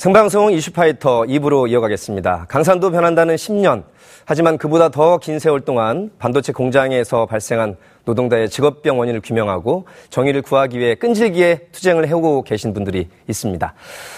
생방송 이슈파이터 2부로 이어가겠습니다. 강산도 변한다는 10년. 하지만 그보다 더 긴 세월 동안 반도체 공장에서 발생한 노동자의 직업병 원인을 규명하고 정의를 구하기 위해 끈질기게 투쟁을 해오고 계신 분들이 있습니다.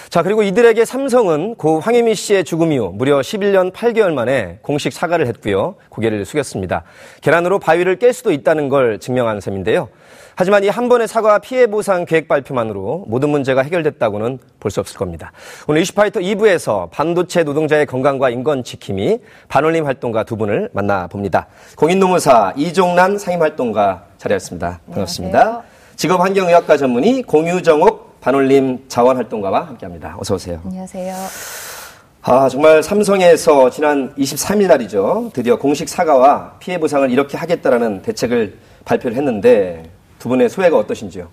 자, 그리고 이들에게 삼성은 고 황혜미 씨의 죽음 이후 무려 11년 8개월 만에 공식 사과를 했고요. 고개를 숙였습니다. 계란으로 바위를 깰 수도 있다는 걸 증명한 셈인데요. 하지만 이 한 번의 사과 피해 보상 계획 발표만으로 모든 문제가 해결됐다고는 볼 수 없을 겁니다. 오늘 이슈파이터 2부에서 반도체 노동자의 건강과 인권 지킴이 반올림 활동가 두 분을 만나봅니다. 공인노무사 이종란 상임활동가 자리했습니다. 반갑습니다. 안녕하세요. 직업환경의학과 전문의 공유정옥 반올림 자원활동가와 함께합니다. 어서 오세요. 안녕하세요. 아, 정말 삼성에서 지난 23일 날이죠. 드디어 공식 사과와 피해 보상을 이렇게 하겠다라는 대책을 발표를 했는데 두 분의 소회가 어떠신지요?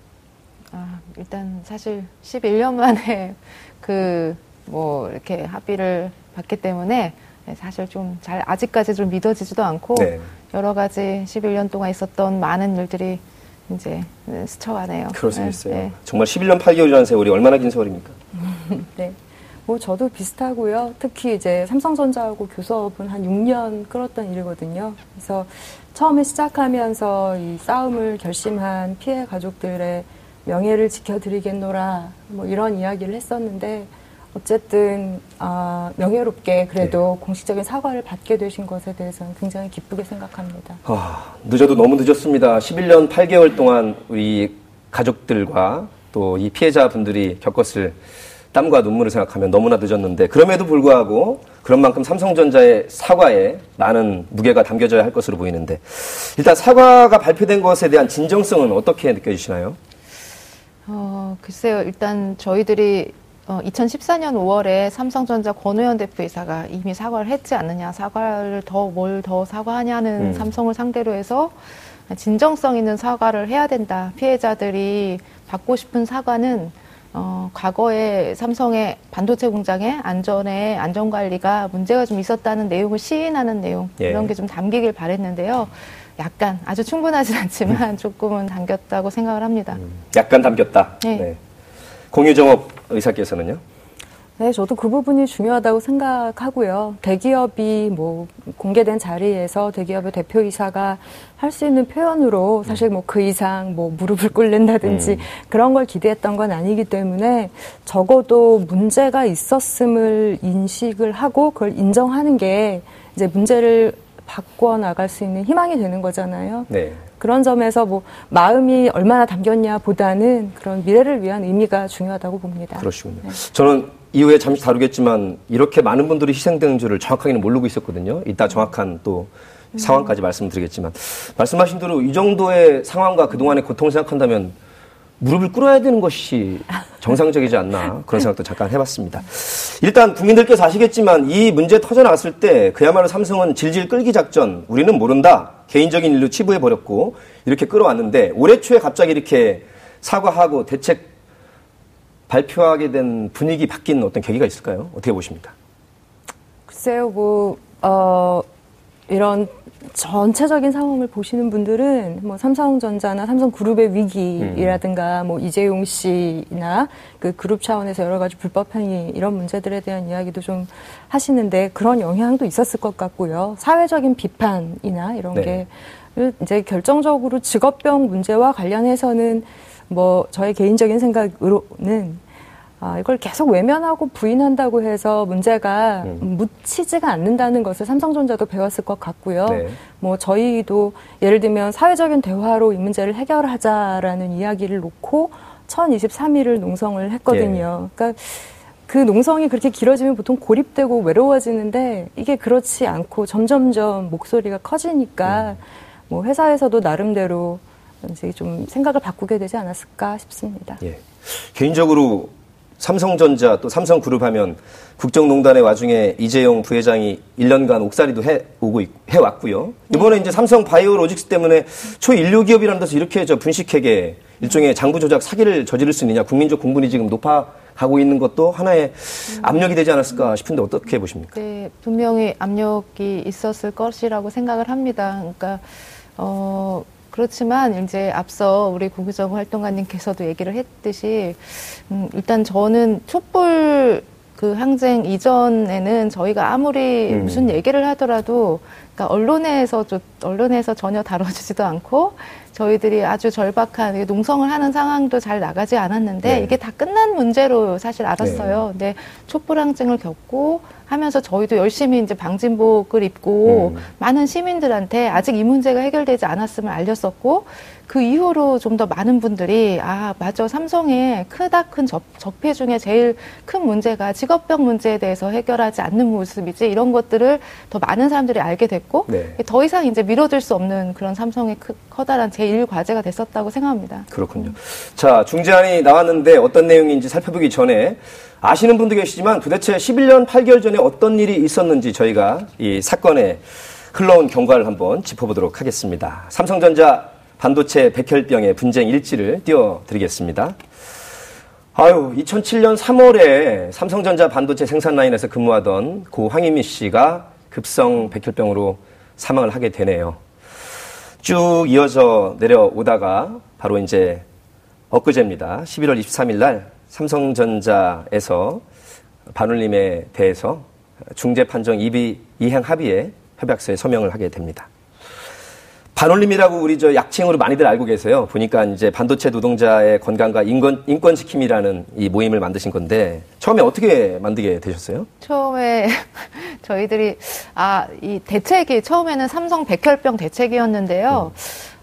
아, 일단 사실 11년 만에 그 뭐 이렇게 합의를 받기 때문에 사실 좀 잘 아직까지 좀 믿어지지도 않고 네. 여러 가지 11년 동안 있었던 많은 일들이 이제 스쳐가네요. 그럴 수 네, 있어요. 네. 정말 11년 8개월이라는 세월이 얼마나 긴 세월입니까? 네. 뭐 저도 비슷하고요. 특히 이제 삼성전자하고 교섭은 한 6년 끌었던 일이거든요. 그래서 처음에 시작하면서 이 싸움을 결심한 피해 가족들의 명예를 지켜드리겠노라 뭐 이런 이야기를 했었는데 어쨌든 아, 명예롭게 그래도 네. 공식적인 사과를 받게 되신 것에 대해서는 굉장히 기쁘게 생각합니다. 아, 늦어도 너무 늦었습니다. 11년 8개월 동안 우리 가족들과 또 이 피해자분들이 겪었을 땀과 눈물을 생각하면 너무나 늦었는데 그럼에도 불구하고 그런 만큼 삼성전자의 사과에 많은 무게가 담겨져야 할 것으로 보이는데 일단 사과가 발표된 것에 대한 진정성은 어떻게 느껴지시나요? 어, 글쎄요. 일단 저희들이 어, 2014년 5월에 삼성전자 권우현 대표이사가 이미 사과를 했지 않느냐, 사과를 더 뭘 더 사과하냐는 음. 삼성을 상대로 해서 진정성 있는 사과를 해야 된다. 피해자들이 받고 싶은 사과는 어, 과거에 삼성의 반도체 공장의 안전에 안전 관리가 문제가 좀 있었다는 내용을 시인하는 내용 예. 이런 게 좀 담기길 바랬는데요. 약간 아주 충분하진 않지만 조금은 담겼다고 생각을 합니다. 음, 약간 담겼다. 네. 네. 공유정업 의사께서는요? 네, 저도 그 부분이 중요하다고 생각하고요. 대기업이 뭐 공개된 자리에서 대기업의 대표이사가 할 수 있는 표현으로 사실 뭐 그 이상 뭐 무릎을 꿇는다든지 음. 그런 걸 기대했던 건 아니기 때문에 적어도 문제가 있었음을 인식을 하고 그걸 인정하는 게 이제 문제를 바꿔 나갈 수 있는 희망이 되는 거잖아요. 네. 그런 점에서 뭐 마음이 얼마나 담겼냐 보다는 그런 미래를 위한 의미가 중요하다고 봅니다. 그러시군요. 네. 저는 이후에 잠시 다루겠지만 이렇게 많은 분들이 희생된 줄을 정확하게는 모르고 있었거든요. 이따 정확한 또 상황까지 말씀드리겠지만 말씀하신 대로 이 정도의 상황과 그동안의 고통을 생각한다면 무릎을 꿇어야 되는 것이 정상적이지 않나 그런 생각도 잠깐 해봤습니다. 일단 국민들께서 아시겠지만 이 문제 터져 나왔을 때 그야말로 삼성은 질질 끌기 작전 우리는 모른다 개인적인 일로 치부해 버렸고 이렇게 끌어왔는데 올해 초에 갑자기 이렇게 사과하고 대책 발표하게 된 분위기 바뀐 어떤 계기가 있을까요? 어떻게 보십니까? 글쎄요, 뭐, 어, 이런 전체적인 상황을 보시는 분들은 뭐 삼성전자나 삼성그룹의 위기라든가 뭐 이재용 씨나 그 그룹 차원에서 여러 가지 불법 행위 이런 문제들에 대한 이야기도 좀 하시는데 그런 영향도 있었을 것 같고요. 사회적인 비판이나 이런 네. 게 이제 결정적으로 직업병 문제와 관련해서는 뭐 저의 개인적인 생각으로는 아, 이걸 계속 외면하고 부인한다고 해서 문제가 음. 묻히지가 않는다는 것을 삼성전자도 배웠을 것 같고요. 네. 뭐 저희도 예를 들면 사회적인 대화로 이 문제를 해결하자라는 이야기를 놓고 1023일을 농성을 했거든요. 네. 그러니까 그 농성이 그렇게 길어지면 보통 고립되고 외로워지는데 이게 그렇지 않고 점점점 목소리가 커지니까 음. 뭐 회사에서도 나름대로 이제 좀 생각을 바꾸게 되지 않았을까 싶습니다. 예. 개인적으로 삼성전자 또 삼성그룹 하면 국정농단의 와중에 이재용 부회장이 1년간 옥살이도 해 오고 해 왔고요. 이번에 네. 이제 삼성 바이오로직스 때문에 초인류 기업이라는 데서 이렇게 저 분식회계 일종의 장부 조작 사기를 저지를 수 있느냐 국민적 공분이 지금 높아가고 있는 것도 하나의 압력이 되지 않았을까 싶은데 어떻게 보십니까? 네, 분명히 압력이 있었을 것이라고 생각을 합니다. 그러니까 어 그렇지만 이제 앞서 우리 고기정 활동가님께서도 얘기를 했듯이 음, 일단 저는 촛불 그 항쟁 이전에는 저희가 아무리 음. 무슨 얘기를 하더라도 그러니까 언론에서 좀 언론에서 전혀 다뤄주지도 않고 저희들이 아주 절박한 농성을 하는 상황도 잘 나가지 않았는데 네. 이게 다 끝난 문제로 사실 알았어요. 근데 촛불 항쟁을 겪고 하면서 저희도 열심히 이제 방진복을 입고 음. 많은 시민들한테 아직 이 문제가 해결되지 않았음을 알렸었고 그 이후로 좀 더 많은 분들이 아 맞아 삼성의 크다 큰 적, 적폐 중에 제일 큰 문제가 직업병 문제에 대해서 해결하지 않는 모습이지 이런 것들을 더 많은 사람들이 알게 됐고 네. 더 이상 이제 미뤄둘 수 없는 그런 삼성의 크, 커다란 제1 과제가 됐었다고 생각합니다. 그렇군요. 자, 중재안이 나왔는데 어떤 내용인지 살펴보기 전에 아시는 분도 계시지만 도대체 11년 8개월 전에 어떤 일이 있었는지 저희가 이 사건에 흘러온 경과를 한번 짚어보도록 하겠습니다. 삼성전자 반도체 백혈병의 분쟁 일지를 띄워드리겠습니다. 아유, 2007년 3월에 삼성전자 반도체 생산 라인에서 근무하던 고 황희미 씨가 급성 백혈병으로 사망을 하게 되네요. 쭉 이어져 내려오다가 바로 이제 엊그제입니다. 11월 23일 날 삼성전자에서 반올림에 대해서 중재 판정 이비 이행 합의에 협약서에 서명을 하게 됩니다. 반올림이라고 우리 저 약칭으로 많이들 알고 계세요. 보니까 이제 반도체 노동자의 건강과 인권, 인권 지킴이라는 이 모임을 만드신 건데 처음에 어떻게 만들게 되셨어요? 처음에 저희들이 아 이 대책이 처음에는 삼성 백혈병 대책이었는데요.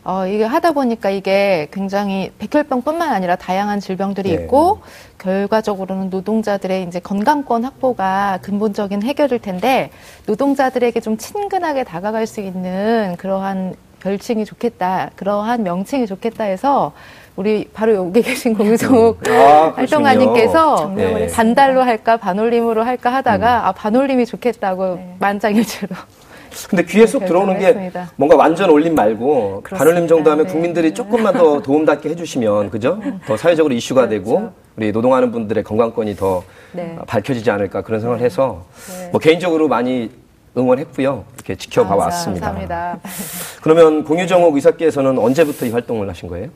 어, 이게 하다 보니까 이게 굉장히 백혈병뿐만 아니라 다양한 질병들이 네. 있고 결과적으로는 노동자들의 이제 건강권 확보가 근본적인 해결일 텐데 노동자들에게 좀 친근하게 다가갈 수 있는 그러한 별칭이 좋겠다, 그러한 명칭이 좋겠다 해서 우리 바로 여기 계신 공유종 아, 활동가님께서 했습니다. 반달로 할까 반올림으로 할까 하다가 아 반올림이 좋겠다고 만장일치로 근데 귀에 쏙 들어오는 게 결정했습니다. 뭔가 완전 올림 말고 반올림 정도 하면 네. 국민들이 조금만 더 도움닫게 해주시면 그죠? 더 사회적으로 이슈가 되고 우리 노동하는 분들의 건강권이 더 네. 어, 밝혀지지 않을까 그런 생각을 해서 뭐 개인적으로 많이 응원했고요. 이렇게 지켜봐 왔습니다. 감사합니다. 그러면 공유정옥 의사께서는 언제부터 이 활동을 하신 거예요?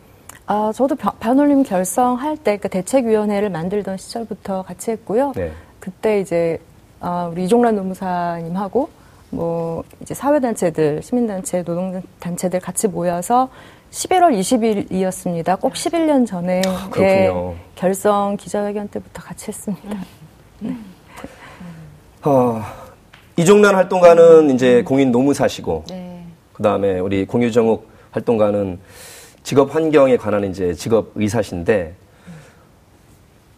아, 저도 바- 반올림 결성할 때, 그 대책위원회를 만들던 시절부터 같이 했고요. 네. 그때 이제, 아, 우리 이종란 노무사님하고, 뭐, 이제 사회단체들, 시민단체, 노동단체들 같이 모여서 11월 20일이었습니다. 꼭 11년 전에. 아. 예, 결성 기자회견 때부터 같이 했습니다. 어, 이종란 활동가는 이제 공인 노무사시고 네. 그 다음에 우리 공유정옥 활동가는 직업 환경에 관한 이제 직업 의사신데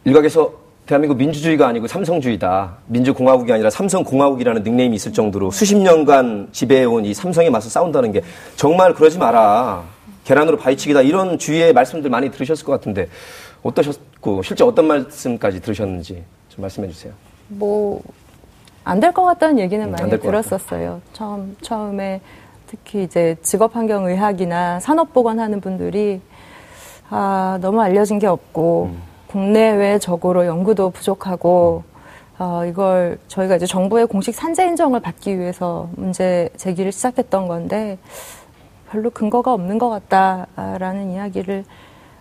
일각에서 대한민국 민주주의가 아니고 삼성주의다. 민주공화국이 아니라 삼성공화국이라는 닉네임이 있을 정도로 수십 년간 지배해온 이 삼성에 맞서 싸운다는 게 정말 그러지 마라. 계란으로 바위치기다. 이런 주위의 말씀들 많이 들으셨을 것 같은데 어떠셨고 실제 어떤 말씀까지 들으셨는지 좀 말씀해 주세요. 뭐, 안 될 것 같다는 얘기는 음, 많이 들었었어요. 처음, 처음에 특히 이제 직업 환경 의학이나 산업 보건하는 분들이 아, 너무 알려진 게 없고, 음. 국내외 적으로 연구도 부족하고, 어, 이걸 저희가 이제 정부의 공식 산재 인정을 받기 위해서 문제 제기를 시작했던 건데, 별로 근거가 없는 것 같다라는 이야기를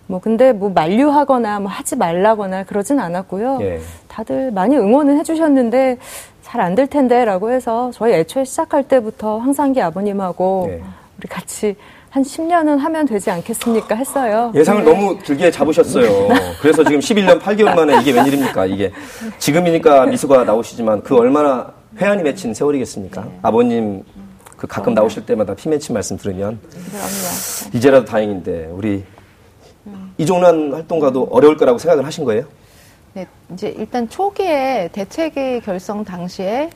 뭐 근데 뭐 만류하거나 뭐 하지 말라거나 그러진 않았고요. 예. 다들 많이 응원은 해주셨는데 잘 안 될 텐데라고 해서 저희 애초에 시작할 때부터 황상기 아버님하고 네. 우리 같이 한 10년은 하면 되지 않겠습니까 했어요. 예상을 너무 길게 잡으셨어요. 그래서 지금 11년 8개월 만에 이게 웬일입니까? 이게 지금이니까 미소가 나오시지만 그 얼마나 회한이 맺힌 세월이겠습니까? 아버님 그 가끔 나오실 때마다 피 맺힌 말씀 들으면 그럼요. 이제라도 다행인데 우리 이종란 활동가도 어려울 거라고 생각을 하신 거예요? 네, 이제 일단 초기에 대책의 결성 당시에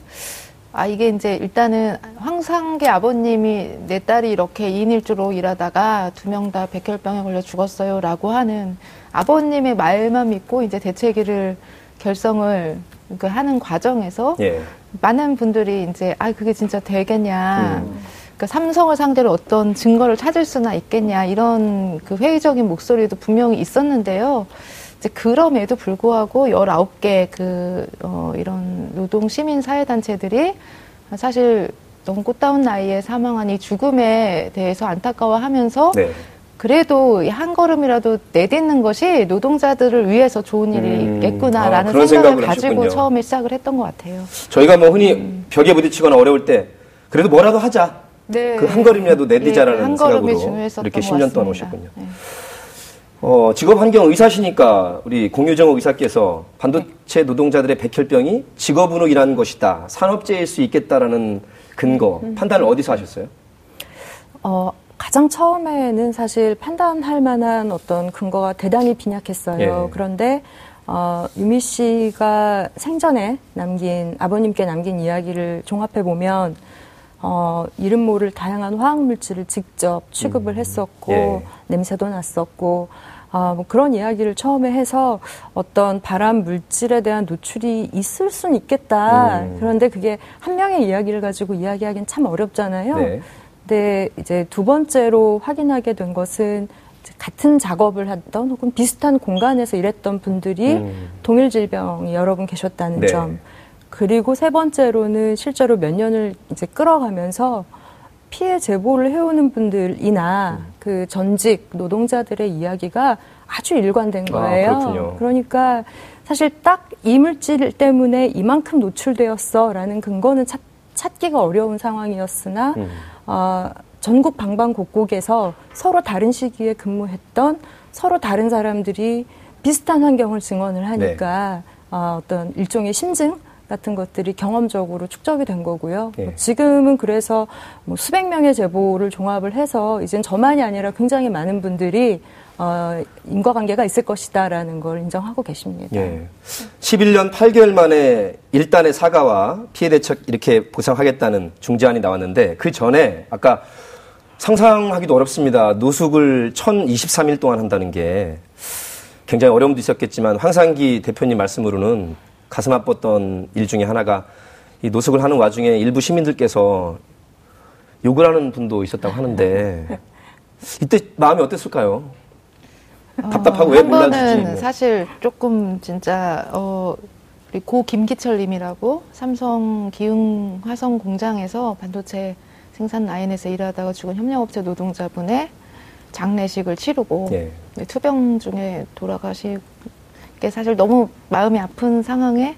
아 이게 이제 일단은 황상계 아버님이 내 딸이 이렇게 2인 1주로 일하다가 두 명 다 백혈병에 걸려 죽었어요라고 하는 아버님의 말만 믿고 이제 대책위를 결성을 그 하는 과정에서 예. 많은 분들이 이제 아 그게 진짜 되겠냐. 음. 그러니까 삼성을 상대로 어떤 증거를 찾을 수나 있겠냐 이런 그 회의적인 목소리도 분명히 있었는데요. 이제 그럼에도 불구하고 19개 그, 어, 이런 노동 시민 사회단체들이 사실 너무 꽃다운 나이에 사망한 이 죽음에 대해서 안타까워 하면서 네. 그래도 한 걸음이라도 내딛는 것이 노동자들을 위해서 좋은 일이 음. 있겠구나라는 아, 생각을 가지고 하셨군요. 처음에 시작을 했던 것 같아요. 저희가 뭐 흔히 벽에 부딪히거나 어려울 때 그래도 뭐라도 하자. 네. 그 한 걸음이라도 내디자라는 예, 한 걸음이 생각으로 중요했었던 이렇게 것 10년 동안. 오셨군요. 네. 어, 직업 환경 의사시니까 우리 공유정욱 의사께서 반도체 노동자들의 백혈병이 직업으로 일하는 것이다. 산업재해일 수 있겠다라는 근거, 음. 판단을 어디서 하셨어요? 어, 가장 처음에는 사실 판단할 만한 어떤 근거가 대단히 빈약했어요. 예. 그런데 어, 유미 씨가 생전에 남긴 아버님께 남긴 이야기를 종합해 보면 어, 이름 모를 다양한 화학 물질을 직접 취급을 했었고 예. 냄새도 났었고 아, 뭐 그런 이야기를 처음에 해서 어떤 발암 물질에 대한 노출이 있을 수는 있겠다. 음. 그런데 그게 한 명의 이야기를 가지고 이야기하기는 참 어렵잖아요. 네. 근데 이제 두 번째로 확인하게 된 것은 같은 작업을 하던 혹은 비슷한 공간에서 일했던 분들이 음. 동일 질병이 여러 분 계셨다는 네. 점. 그리고 세 번째로는 실제로 몇 년을 이제 끌어가면서 피해 제보를 해오는 분들이나 음. 그 전직 노동자들의 이야기가 아주 일관된 아, 거예요. 그렇군요. 그러니까 사실 딱 이물질 때문에 이만큼 노출되었어라는 근거는 찾, 찾기가 어려운 상황이었으나 음. 어, 전국 방방곡곡에서 서로 다른 시기에 근무했던 서로 다른 사람들이 비슷한 환경을 증언을 하니까 네. 어, 어떤 일종의 심증 같은 것들이 경험적으로 축적이 된 거고요. 예. 뭐 지금은 그래서 뭐 수백 명의 제보를 종합을 해서 이젠 저만이 아니라 굉장히 많은 분들이 어, 인과관계가 있을 것이다라는 걸 인정하고 계십니다. 예. 11년 8개월 만에 일단의 사과와 피해 대책 이렇게 보상하겠다는 중재안이 나왔는데 그 전에 아까 상상하기도 어렵습니다. 노숙을 1023일 동안 한다는 게 굉장히 어려움도 있었겠지만 황상기 대표님 말씀으로는 가슴 아팠던 일 중에 하나가 이 노숙을 하는 와중에 일부 시민들께서 욕을 하는 분도 있었다고 하는데 이때 마음이 어땠을까요? 답답하고 왜. 번은 뭐. 사실 조금 진짜 어 우리 고 김기철님이라고 삼성 기흥 화성 공장에서 반도체 생산 라인에서 일하다가 죽은 협력업체 노동자분의 장례식을 치르고 예. 네, 투병 중에 돌아가신 게 사실 너무 마음이 아픈 상황에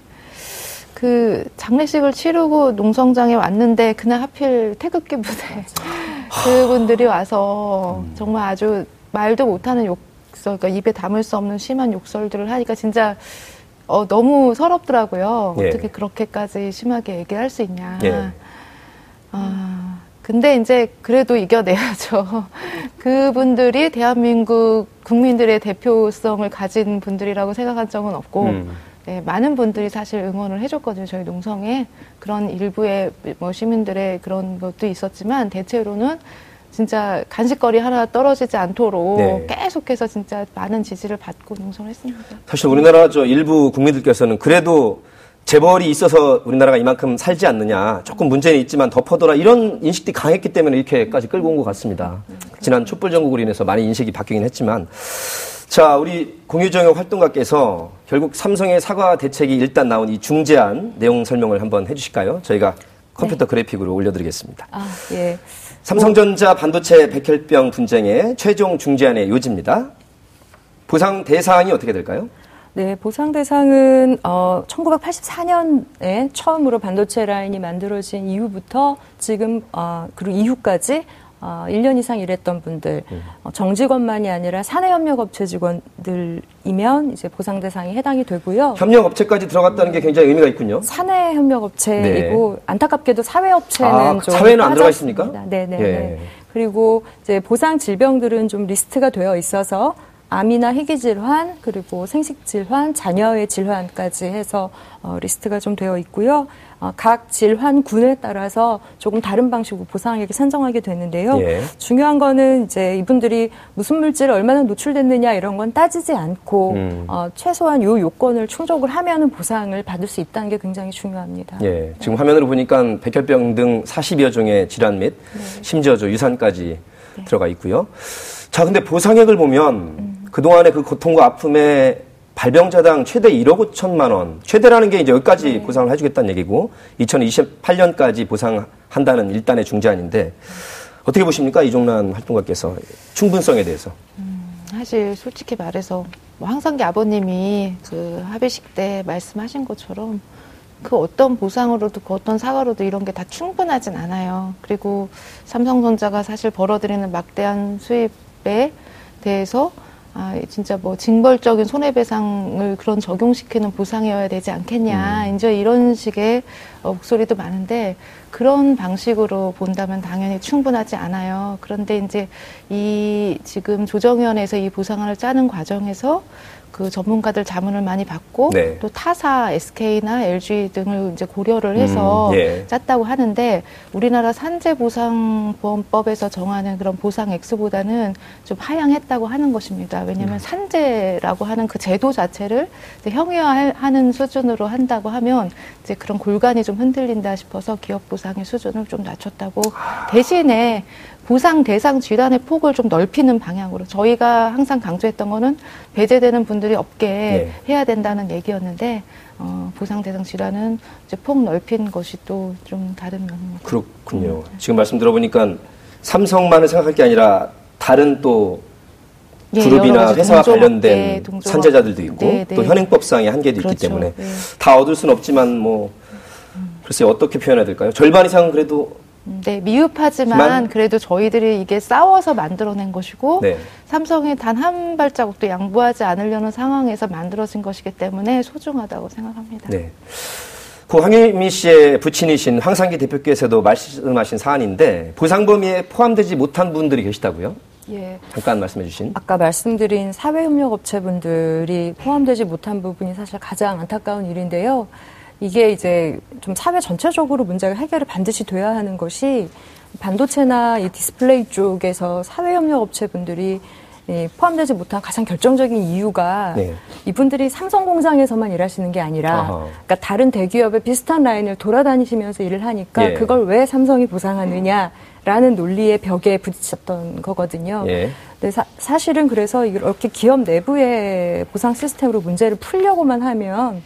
그 장례식을 치르고 농성장에 왔는데 그날 하필 태극기 부대 그분들이 와서 음. 정말 아주 말도 못하는 욕설, 그러니까 입에 담을 수 없는 심한 욕설들을 하니까 진짜 어, 너무 서럽더라고요. 예. 어떻게 그렇게까지 심하게 얘기를 할수 있냐. 예. 아, 근데 이제 그래도 이겨내야죠. 그분들이 대한민국 국민들의 대표성을 가진 분들이라고 생각한 적은 없고, 음. 네, 많은 분들이 사실 응원을 해줬거든요. 저희 농성에 그런 일부의 뭐 시민들의 그런 것도 있었지만 대체로는 진짜 간식거리 하나 떨어지지 않도록 네. 계속해서 진짜 많은 지지를 받고 농성을 했습니다. 사실 우리나라 저 일부 국민들께서는 그래도 재벌이 있어서 우리나라가 이만큼 살지 않느냐 조금 문제는 있지만 덮어둬라 이런 인식이 강했기 때문에 이렇게까지 끌고 온 것 같습니다. 지난 촛불 전국으로 인해서 많이 인식이 바뀌긴 했지만 자 우리 공유정의 활동가께서 결국 삼성의 사과 대책이 일단 나온 이 중재안 내용 설명을 한번 해주실까요? 저희가 컴퓨터 그래픽으로 올려드리겠습니다. 아, 예. 삼성전자 반도체 백혈병 분쟁의 최종 중재안의 요지입니다. 보상 대상이 어떻게 될까요? 네, 보상 대상은 어, 1984년에 처음으로 반도체 라인이 만들어진 이후부터 지금 어, 그리고 이후까지 어, 1년 이상 일했던 분들, 어, 정직원만이 아니라 사내협력업체 직원들이면 이제 보상 대상이 해당이 되고요. 협력업체까지 들어갔다는 게 굉장히 의미가 있군요. 사내협력업체이고 안타깝게도 사외업체는 네. 아, 좀 사외는 안 들어가. 있습니까? 네네. 예. 그리고 이제 보상 질병들은 좀 리스트가 되어 있어서 암이나 희귀 질환 그리고 생식 질환, 자녀의 질환까지 해서 어, 리스트가 좀 되어 있고요. 어, 각 질환군에 따라서 조금 다른 방식으로 보상액을 산정하게 되는데요. 예. 중요한 거는 이제 이분들이 무슨 물질에 얼마나 노출됐느냐 이런 건 따지지 않고 음. 어, 최소한 요 요건을 충족을 하면은 보상을 받을 수 있다는 게 굉장히 중요합니다. 예, 지금 화면으로 보니까 백혈병 등 40여 종의 질환 및 심지어 저 유산까지 들어가 있고요. 자, 근데 보상액을 보면 그동안의 그 고통과 아픔에 발병자당 최대 1억 5천만 원, 최대라는 게 이제 여기까지 보상을 해주겠다는 얘기고 2028년까지 보상한다는 일단의 중재안인데 어떻게 보십니까? 이종란 활동가께서 충분성에 대해서. 음, 사실 솔직히 말해서 뭐 황상기 아버님이 그 합의식 때 말씀하신 것처럼 그 어떤 보상으로도 그 어떤 사과로도 이런 게 다 충분하진 않아요. 그리고 삼성전자가 사실 벌어들이는 막대한 수입에 대해서 아, 진짜 뭐 징벌적인 손해배상을 그런 적용시키는 보상이어야 되지 않겠냐. 음. 이제 이런 식의 어, 목소리도 많은데 그런 방식으로 본다면 당연히 충분하지 않아요. 그런데 이제 이 지금 조정위원회에서 이 보상안을 짜는 과정에서 그 전문가들 자문을 많이 받고 네. 또 타사 SK나 LG 등을 이제 고려를 해서 음, 예. 짰다고 하는데 우리나라 산재 보상 보험법에서 정하는 그런 보상 액수보다는 좀 하향했다고 하는 것입니다. 왜냐하면 음. 산재라고 하는 그 제도 자체를 형해화하는 수준으로 한다고 하면 이제 그런 골간이 좀 흔들린다 싶어서 기업 보상의 수준을 좀 낮췄다고 대신에 보상 대상 질환의 폭을 좀 넓히는 방향으로 저희가 항상 강조했던 거는 배제되는 분들이 없게 네. 해야 된다는 얘기였는데 어, 보상 대상 질환은 이제 폭 넓힌 것이 또 좀 다른 면입니다. 그렇군요. 음. 지금 말씀 들어보니까 삼성만을 생각할 게 아니라 다른 또 예, 그룹이나 회사와 관련된 동조업, 산재자들도 있고 네, 네. 또 현행법상의 한계도 그렇죠. 있기 때문에 네. 다 얻을 수는 없지만 뭐 글쎄 어떻게 표현해야 될까요? 절반 이상은 그래도 네, 미흡하지만 그래도 저희들이 이게 싸워서 만들어낸 것이고 네. 삼성이 단 한 발자국도 양보하지 않으려는 상황에서 만들어진 것이기 때문에 소중하다고 생각합니다. 네. 그 황유미 씨의 부친이신 황상기 대표께서도 말씀하신 사안인데 보상 범위에 포함되지 못한 분들이 계시다고요? 예. 잠깐 말씀해 주신. 아까 말씀드린 사회협력업체분들이 포함되지 못한 부분이 사실 가장 안타까운 일인데요. 이게 이제 좀 사회 전체적으로 문제가 해결이 반드시 돼야 하는 것이 반도체나 이 디스플레이 쪽에서 사외협력 업체 분들이 포함되지 못한 가장 결정적인 이유가 네. 이분들이 삼성 공장에서만 일하시는 게 아니라 그러니까 다른 대기업의 비슷한 라인을 돌아다니시면서 일을 하니까 예. 그걸 왜 삼성이 보상하느냐라는 논리의 벽에 부딪혔던 거거든요. 예. 근데 사, 실은 그래서 이렇게 기업 내부의 보상 시스템으로 문제를 풀려고만 하면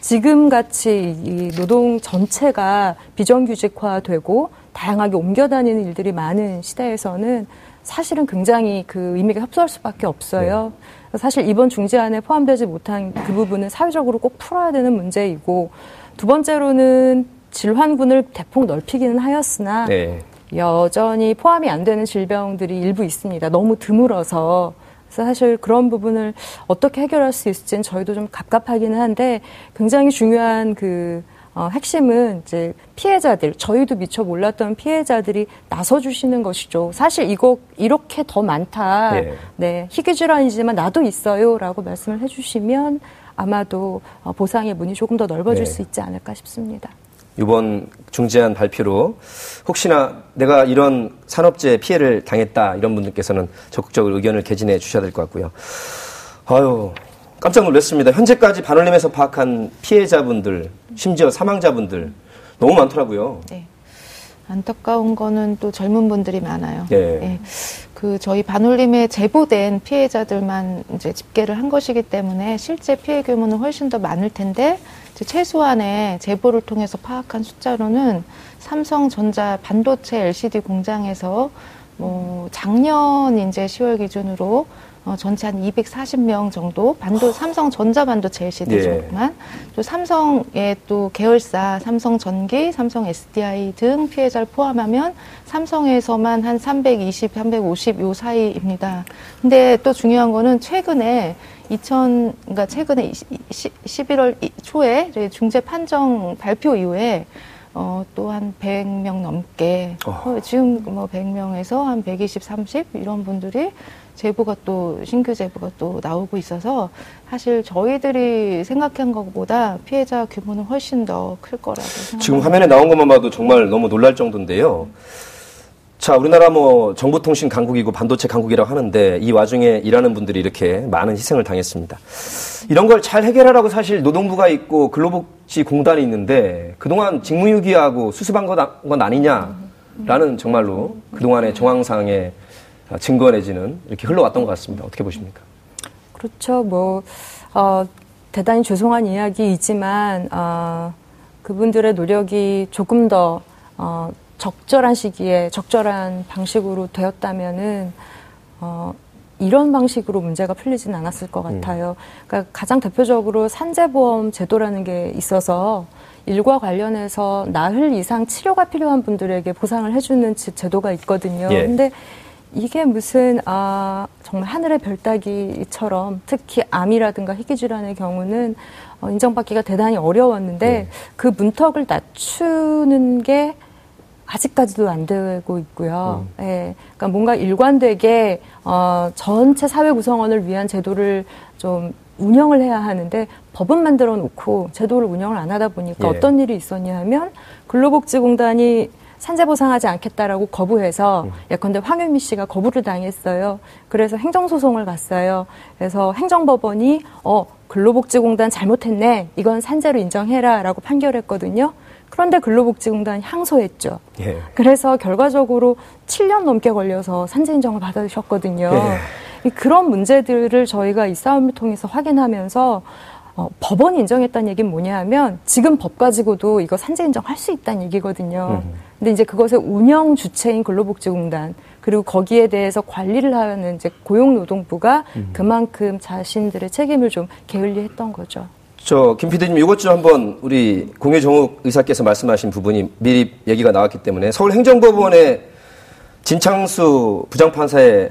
지금 같이 이 노동 전체가 비정규직화되고 다양하게 옮겨 다니는 일들이 많은 시대에서는 사실은 굉장히 그 의미가 협소할 수밖에 없어요. 네. 사실 이번 중재안에 포함되지 못한 그 부분은 사회적으로 꼭 풀어야 되는 문제이고 두 번째로는 질환군을 대폭 넓히기는 하였으나 네. 여전히 포함이 안 되는 질병들이 일부 있습니다. 너무 드물어서 그래서 사실 그런 부분을 어떻게 해결할 수 있을지는 저희도 좀 갑갑하기는 한데 굉장히 중요한 그 어, 핵심은 이제 피해자들, 저희도 미처 몰랐던 피해자들이 나서 주시는 것이죠. 사실 이거 이렇게 더 많다. 네. 네 희귀 질환이지만 나도 있어요라고 말씀을 해주시면 아마도 어, 보상의 문이 조금 더 넓어질 네. 수 있지 않을까 싶습니다. 이번 중재안 발표로 혹시나 내가 이런 산업재해 피해를 당했다 이런 분들께서는 적극적으로 의견을 개진해 주셔야 될 것 같고요. 아유 깜짝 놀랐습니다. 현재까지 반올림에서 파악한 피해자분들, 심지어 사망자분들 너무 많더라고요. 네. 안타까운 거는 또 젊은 분들이 많아요. 네. 네. 그 저희 반올림에 제보된 피해자들만 이제 집계를 한 것이기 때문에 실제 피해 규모는 훨씬 더 많을 텐데 최소한의 제보를 통해서 파악한 숫자로는 삼성전자 반도체 LCD 공장에서 뭐 작년 이제 10월 기준으로 어, 전체 한 240명 정도 반도 삼성 전자반도체 LCD지만 예. 또 삼성의 또 계열사 삼성 전기, 삼성 SDI 등 피해자를 포함하면 삼성에서만 한 320, 350 요 사이입니다. 근데 또 중요한 거는 최근에 2000 그러니까 최근에 11월 초에 중재 판정 발표 이후에 어, 또 한 100명 넘게 어. 어. 지금 뭐 100명에서 한 120, 30 이런 분들이 제보가 또 신규 제보가 또 나오고 있어서 사실 저희들이 생각한 것보다 피해자 규모는 훨씬 더 클 거라고 생각합니다. 지금 화면에 나온 것만 봐도 정말 너무 놀랄 정도인데요. 자, 우리나라 뭐 정보통신 강국이고 반도체 강국이라고 하는데 이 와중에 일하는 분들이 이렇게 많은 희생을 당했습니다. 이런 걸 잘 해결하라고 사실 노동부가 있고 근로복지공단이 있는데 그동안 직무유기하고 수습한 건 아니냐라는 정말로 그동안의 정황상의 증거 내지는 이렇게 흘러왔던 것 같습니다. 어떻게 보십니까? 그렇죠. 뭐, 어, 대단히 죄송한 이야기이지만, 어, 그분들의 노력이 조금 더, 어, 적절한 시기에 적절한 방식으로 되었다면은 어, 이런 방식으로 문제가 풀리진 않았을 것 음. 같아요. 그러니까 가장 대표적으로 산재보험 제도라는 게 있어서 일과 관련해서 나흘 이상 치료가 필요한 분들에게 보상을 해주는 제도가 있거든요. 예. 근데 이게 무슨 아 정말 하늘의 별 따기처럼 특히 암이라든가 희귀 질환의 경우는 어, 인정받기가 대단히 어려웠는데 네. 그 문턱을 낮추는 게 아직까지도 안 되고 있고요. 음. 예. 그러니까 뭔가 일관되게 어, 전체 사회 구성원을 위한 제도를 좀 운영을 해야 하는데 법은 만들어 놓고 제도를 운영을 안 하다 보니까 예. 어떤 일이 있었냐 하면 근로복지공단이 산재 보상하지 않겠다라고 거부해서 음. 예컨대 황윤미 씨가 거부를 당했어요. 그래서 행정소송을 갔어요. 그래서 행정법원이 어 근로복지공단 잘못했네. 이건 산재로 인정해라라고 판결했거든요. 그런데 근로복지공단이 항소했죠. 예. 그래서 결과적으로 7년 넘게 걸려서 산재 인정을 받으셨거든요. 예. 그런 문제들을 저희가 이 싸움을 통해서 확인하면서 어, 법원이 인정했다는 얘기는 뭐냐 하면 지금 법 가지고도 이거 산재 인정할 수 있다는 얘기거든요. 음. 근데 이제 그것의 운영 주체인 근로복지공단 그리고 거기에 대해서 관리를 하는 이제 고용노동부가 음. 그만큼 자신들의 책임을 좀 게을리 했던 거죠. 저, 김 PD님, 이것 좀 한번 우리 공유정욱 의사께서 말씀하신 부분이 미리 얘기가 나왔기 때문에 서울행정법원의 진창수 부장판사의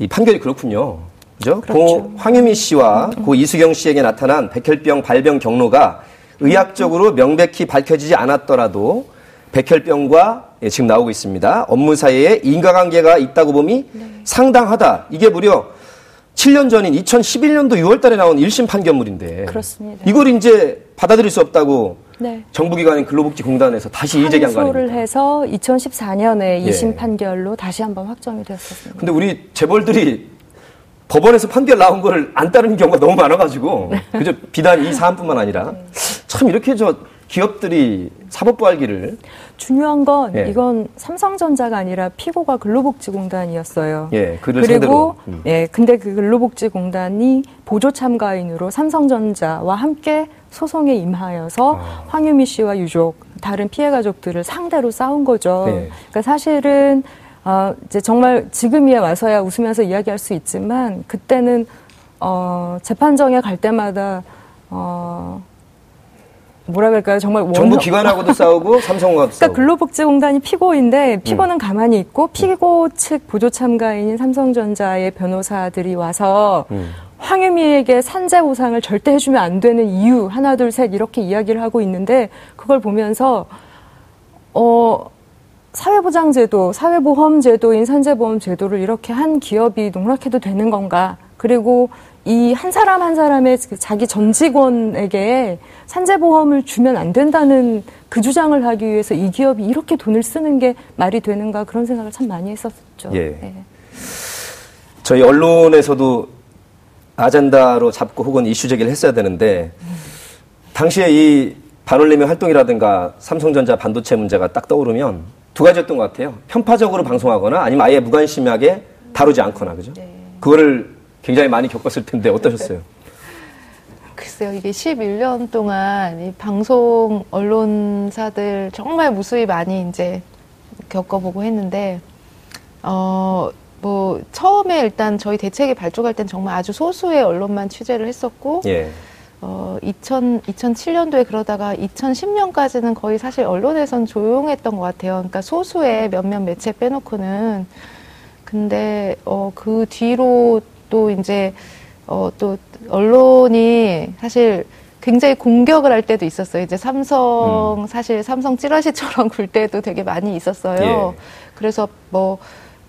이 판결이 그렇군요. 그죠? 그렇죠. 고 황유미 씨와 음. 고 이수경 씨에게 나타난 백혈병 발병 경로가 의학적으로 명백히 밝혀지지 않았더라도 백혈병과 예, 지금 나오고 있습니다. 업무 사이에 인과관계가 있다고 봄이 네. 상당하다. 이게 무려 7년 전인 2011년도 6월 달에 나온 1심 판결물인데. 그렇습니다. 이걸 이제 받아들일 수 없다고 네. 정부기관인 근로복지공단에서 다시 이의제기한 거 아닙니까? 항소를 해서 2014년에 2심 예. 판결로 다시 한번 확정이 되었었습니다. 근데 우리 재벌들이 법원에서 판결 나온 거를 안 따르는 경우가 너무 많아가지고 네. 그저 비단 이 사안뿐만 아니라 네. 참 이렇게 저 기업들이 사법부 알기를 중요한 건 예. 이건 삼성전자가 아니라 피고가 근로복지공단이었어요. 예, 그리고 음. 예, 근데 그 근로복지공단이 보조 참가인으로 삼성전자와 함께 소송에 임하여서 아. 황유미 씨와 유족 다른 피해 가족들을 상대로 싸운 거죠. 예. 그러니까 사실은 어, 이제 정말 지금이야 와서야 웃으면서 이야기할 수 있지만 그때는 어, 재판정에 갈 때마다 어, 뭐라 그럴까요? 정말 원... 정부 기관하고도 싸우고 삼성과도 그러니까 싸우고. 근로복지공단이 피고인데 피고는 음. 가만히 있고 피고 측 보조 참가인인 삼성전자의 변호사들이 와서 음. 황유미에게 산재 보상을 절대 해주면 안 되는 이유 하나 둘 셋 이렇게 이야기를 하고 있는데 그걸 보면서 어 사회보장제도, 사회보험제도 인 산재보험제도를 이렇게 한 기업이 농락해도 되는 건가? 그리고 이 한 사람 한 사람의 그 자기 전 직원에게 산재보험을 주면 안 된다는 그 주장을 하기 위해서 이 기업이 이렇게 돈을 쓰는 게 말이 되는가 그런 생각을 참 많이 했었죠. 예. 네. 저희 언론에서도 아젠다로 잡고 혹은 이슈 제기를 했어야 되는데 당시에 이 반올림의 활동이라든가 삼성전자 반도체 문제가 딱 떠오르면 두 가지였던 것 같아요. 편파적으로 방송하거나 아니면 아예 무관심하게 다루지 않거나 그죠? 네. 그거를 굉장히 많이 겪었을 텐데 어떠셨어요? 글쎄요, 이게 11년 동안 이 방송 언론사들 정말 무수히 많이 이제 겪어보고 했는데, 어, 뭐, 처음에 일단 저희 대책이 발족할 땐 정말 아주 소수의 언론만 취재를 했었고, 예. 어, 2000, 2007년도에 그러다가 2010년까지는 거의 사실 언론에선 조용했던 것 같아요. 그러니까 소수의 몇몇 매체 빼놓고는. 근데, 어, 그 뒤로 또 이제 어, 또 언론이 사실 굉장히 공격을 할 때도 있었어요. 이제 삼성 음. 사실 삼성 찌라시처럼 굴 때도 되게 많이 있었어요. 예. 그래서 뭐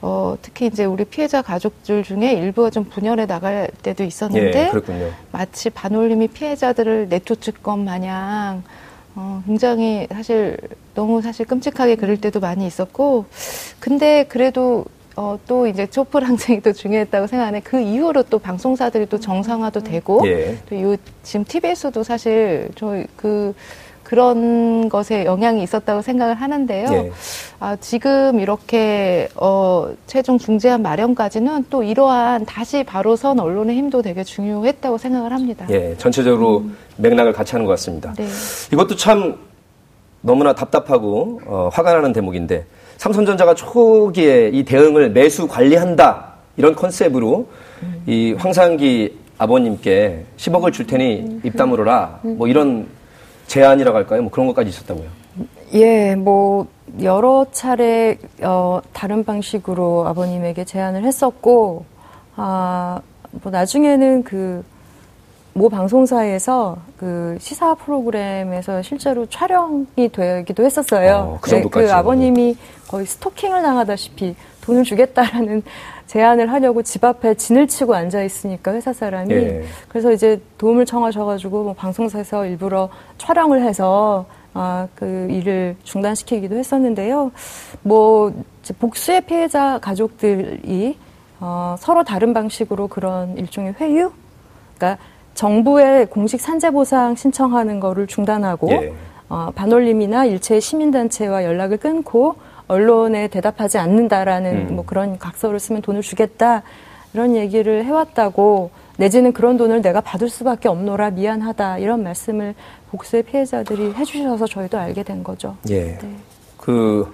어, 특히 이제 우리 피해자 가족들 중에 일부가 좀 분열해 나갈 때도 있었는데 예, 마치 반올림이 피해자들을 내쫓을 것 마냥 어, 굉장히 사실 너무 사실 끔찍하게 그럴 때도 많이 있었고 근데 그래도 어, 또 이제 촛불 항쟁이 또 중요했다고 생각하네. 그 이후로 또 방송사들이 또 정상화도 음. 되고, 예. 또 요, 지금 TBS도 사실 저희 그, 그런 것에 영향이 있었다고 생각을 하는데요. 예. 아, 지금 이렇게 어, 최종 중재안 마련까지는 또 이러한 다시 바로 선 언론의 힘도 되게 중요했다고 생각을 합니다. 예, 전체적으로 음. 맥락을 같이 하는 것 같습니다. 네. 이것도 참 너무나 답답하고 어, 화가 나는 대목인데 삼성전자가 초기에 이 대응을 매수 관리한다 이런 컨셉으로 이 황상기 아버님께 10억을 줄 테니 입 다물어라 뭐 이런 제안이라고 할까요? 뭐 그런 것까지 있었다고요. 예, 뭐 여러 차례 어, 다른 방식으로 아버님에게 제안을 했었고, 아, 뭐 나중에는 그 모 방송사에서 그 시사 프로그램에서 실제로 촬영이 되기도 했었어요. 어, 그 정도까지. 네, 그 아버님이 거의 스토킹을 당하다시피 돈을 주겠다라는 제안을 하려고 집 앞에 진을 치고 앉아 있으니까 회사 사람이 예. 그래서 이제 도움을 청하셔가지고 뭐 방송사에서 일부러 촬영을 해서 아, 그 일을 중단시키기도 했었는데요. 뭐 복수의 피해자 가족들이 어, 서로 다른 방식으로 그런 일종의 회유, 그러니까 정부의 공식 산재 보상 신청하는 거를 중단하고 예. 어, 반올림이나 일체 시민단체와 연락을 끊고 언론에 대답하지 않는다라는 음. 뭐 그런 각서를 쓰면 돈을 주겠다 이런 얘기를 해왔다고 내지는 그런 돈을 내가 받을 수밖에 없노라 미안하다 이런 말씀을 복수의 피해자들이 해주셔서 저희도 알게 된 거죠. 예. 네. 그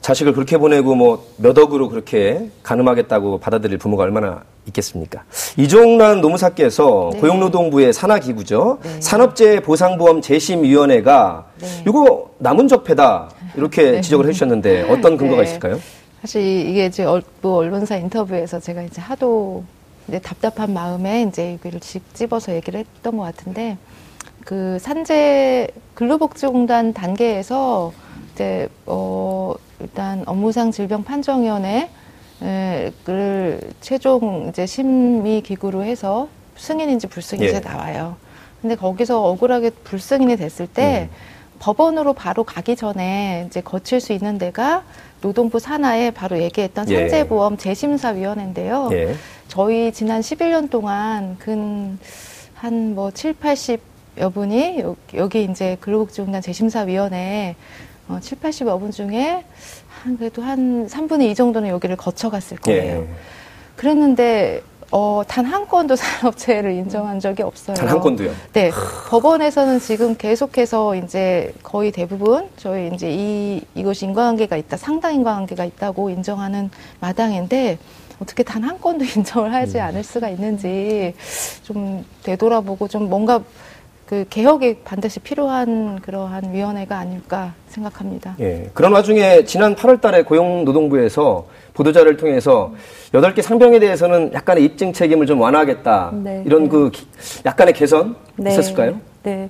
자식을 그렇게 보내고 뭐 몇 억으로 그렇게 가늠하겠다고 받아들일 부모가 얼마나 있겠습니까? 이종란 노무사께서 네. 고용노동부의 산하기구죠. 네. 산업재해보상보험 재심위원회가 네. 이거 남은 적폐다 이렇게 네. 지적을 해주셨는데 어떤 근거가 네. 있을까요? 사실 이게 이제 얼- 뭐 언론사 인터뷰에서 제가 이제 하도 이제 답답한 마음에 이제 여기를 집 집어서 얘기를 했던 것 같은데 그 산재 근로복지공단 단계에서 이제 어 일단 업무상 질병 판정위원회 를 최종 이제 심의 기구로 해서 승인인지 불승인지 예. 나와요. 근데 거기서 억울하게 불승인이 됐을 때 음. 법원으로 바로 가기 전에 이제 거칠 수 있는 데가 노동부 산하에 바로 얘기했던 예. 산재보험 재심사위원회인데요. 예. 저희 지난 11년 동안 근 한 뭐 7, 80 여 분이 여- 여기 이제 근로복지공단 재심사위원회 어, 7, 80여 분 중에 한 그래도 한 3분의 2 정도는 여기를 거쳐갔을 거예요. 예. 그랬는데 어, 단 한 건도 산업재해를 인정한 적이 없어요. 단 한 건도요. 네. 법원에서는 지금 계속해서 이제 거의 대부분 저희 이제 이, 이것이 인과관계가 있다, 상당 인과관계가 있다고 인정하는 마당인데 어떻게 단 한 건도 인정을 하지 음. 않을 수가 있는지 좀 되돌아보고 좀 뭔가 그 개혁이 반드시 필요한 그러한 위원회가 아닐까 생각합니다. 예. 그런 와중에 지난 8월 달에 고용노동부에서 보도자를 통해서 8개 상병에 대해서는 약간의 입증 책임을 좀 완화하겠다. 네. 이런 그 기- 약간의 개선 있었을까요? 네.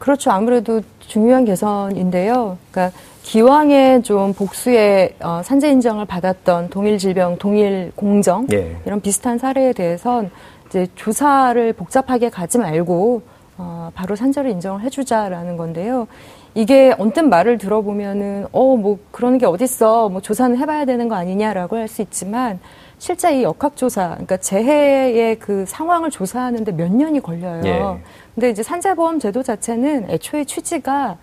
그렇죠. 아무래도 중요한 개선인데요. 그러니까 기왕에 좀 복수의 어, 산재 인정을 받았던 동일 질병, 동일 공정 예. 이런 비슷한 사례에 대해선 이제 조사를 복잡하게 가지 말고 어, 바로 산재를 인정을 해주자라는 건데요. 이게 언뜻 말을 들어보면은 어 뭐 그런 게 어딨어 뭐 조사는 해봐야 되는 거 아니냐라고 할 수 있지만 실제 이 역학조사 그러니까 재해의 그 상황을 조사하는데 몇 년이 걸려요. 예. 근데 이제 산재보험 제도 자체는 애초에 취지가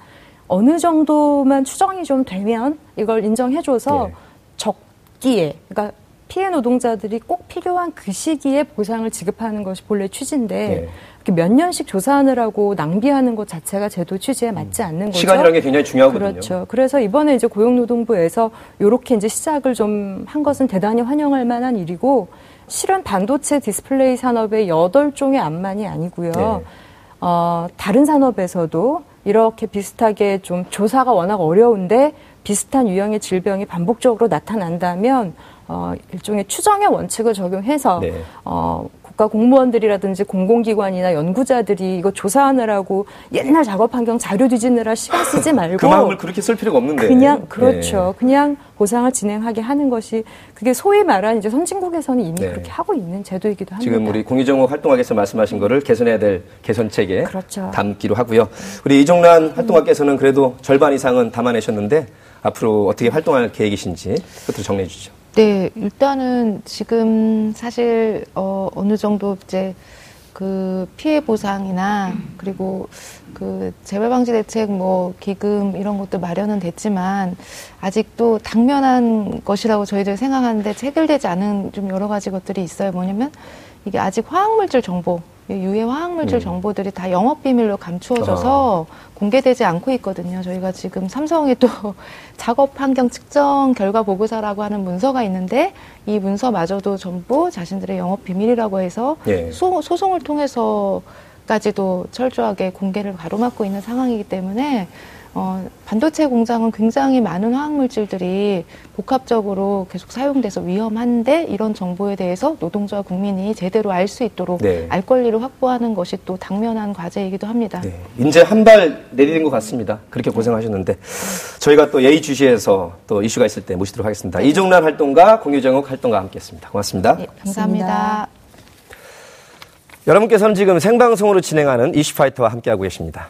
어느 정도만 추정이 좀 되면 이걸 인정해줘서 예. 적기에, 그러니까 피해 노동자들이 꼭 필요한 그 시기에 보상을 지급하는 것이 본래 취지인데 예. 몇 년씩 조사하느라고 낭비하는 것 자체가 제도 취지에 맞지 않는 거죠. 시간이라는 게 굉장히 중요하거든요. 그렇죠. 그래서 이번에 이제 고용노동부에서 이렇게 이제 시작을 좀 한 것은 대단히 환영할 만한 일이고 실은 반도체 디스플레이 산업의 여덟 종의 암만이 아니고요. 네. 어, 다른 산업에서도 이렇게 비슷하게 좀 조사가 워낙 어려운데 비슷한 유형의 질병이 반복적으로 나타난다면 어, 일종의 추정의 원칙을 적용해서 네. 어, 국가 공무원들이라든지 공공기관이나 연구자들이 이거 조사하느라고 옛날 작업 환경 자료 뒤지느라 시간 쓰지 말고 그 마음을 그렇게 쓸 필요가 없는데. 그냥 그렇죠. 예. 그냥 보상을 진행하게 하는 것이 그게 소위 말하는 이제 선진국에서는 이미 네. 그렇게 하고 있는 제도이기도 합니다. 지금 우리 공유정호 활동학에서 말씀하신 거를 개선해야 될 개선책에 그렇죠. 담기로 하고요. 우리 이종란 활동학께서는 그래도 절반 이상은 담아내셨는데 앞으로 어떻게 활동할 계획이신지 끝으로 정리해 주시죠. 네, 일단은 지금 사실 어, 어느 정도 이제 그 피해 보상이나 그리고 그 재발 방지 대책 뭐 기금 이런 것도 마련은 됐지만 아직도 당면한 것이라고 저희들 생각하는데 체결되지 않은 좀 여러 가지 것들이 있어요. 뭐냐면 이게 아직 화학물질 정보 유해 화학물질 음. 정보들이 다 영업 비밀로 감추어져서 공개되지 않고 있거든요. 저희가 지금 삼성에 또 작업 환경 측정 결과 보고서라고 하는 문서가 있는데 이 문서마저도 전부 자신들의 영업 비밀이라고 해서 예. 소, 소송을 통해서까지도 철저하게 공개를 가로막고 있는 상황이기 때문에 어, 반도체 공장은 굉장히 많은 화학물질들이 복합적으로 계속 사용돼서 위험한데 이런 정보에 대해서 노동자와 국민이 제대로 알 수 있도록 네. 알 권리를 확보하는 것이 또 당면한 과제이기도 합니다. 네. 이제 한 발 내리는 것 같습니다. 그렇게 고생하셨는데 저희가 또 예의 주시에서 또 이슈가 있을 때 모시도록 하겠습니다. 이종란 활동가, 공유정욱 활동가 함께했습니다. 고맙습니다. 예, 감사합니다. 고맙습니다. 여러분께서는 지금 생방송으로 진행하는 이슈파이터와 함께하고 계십니다.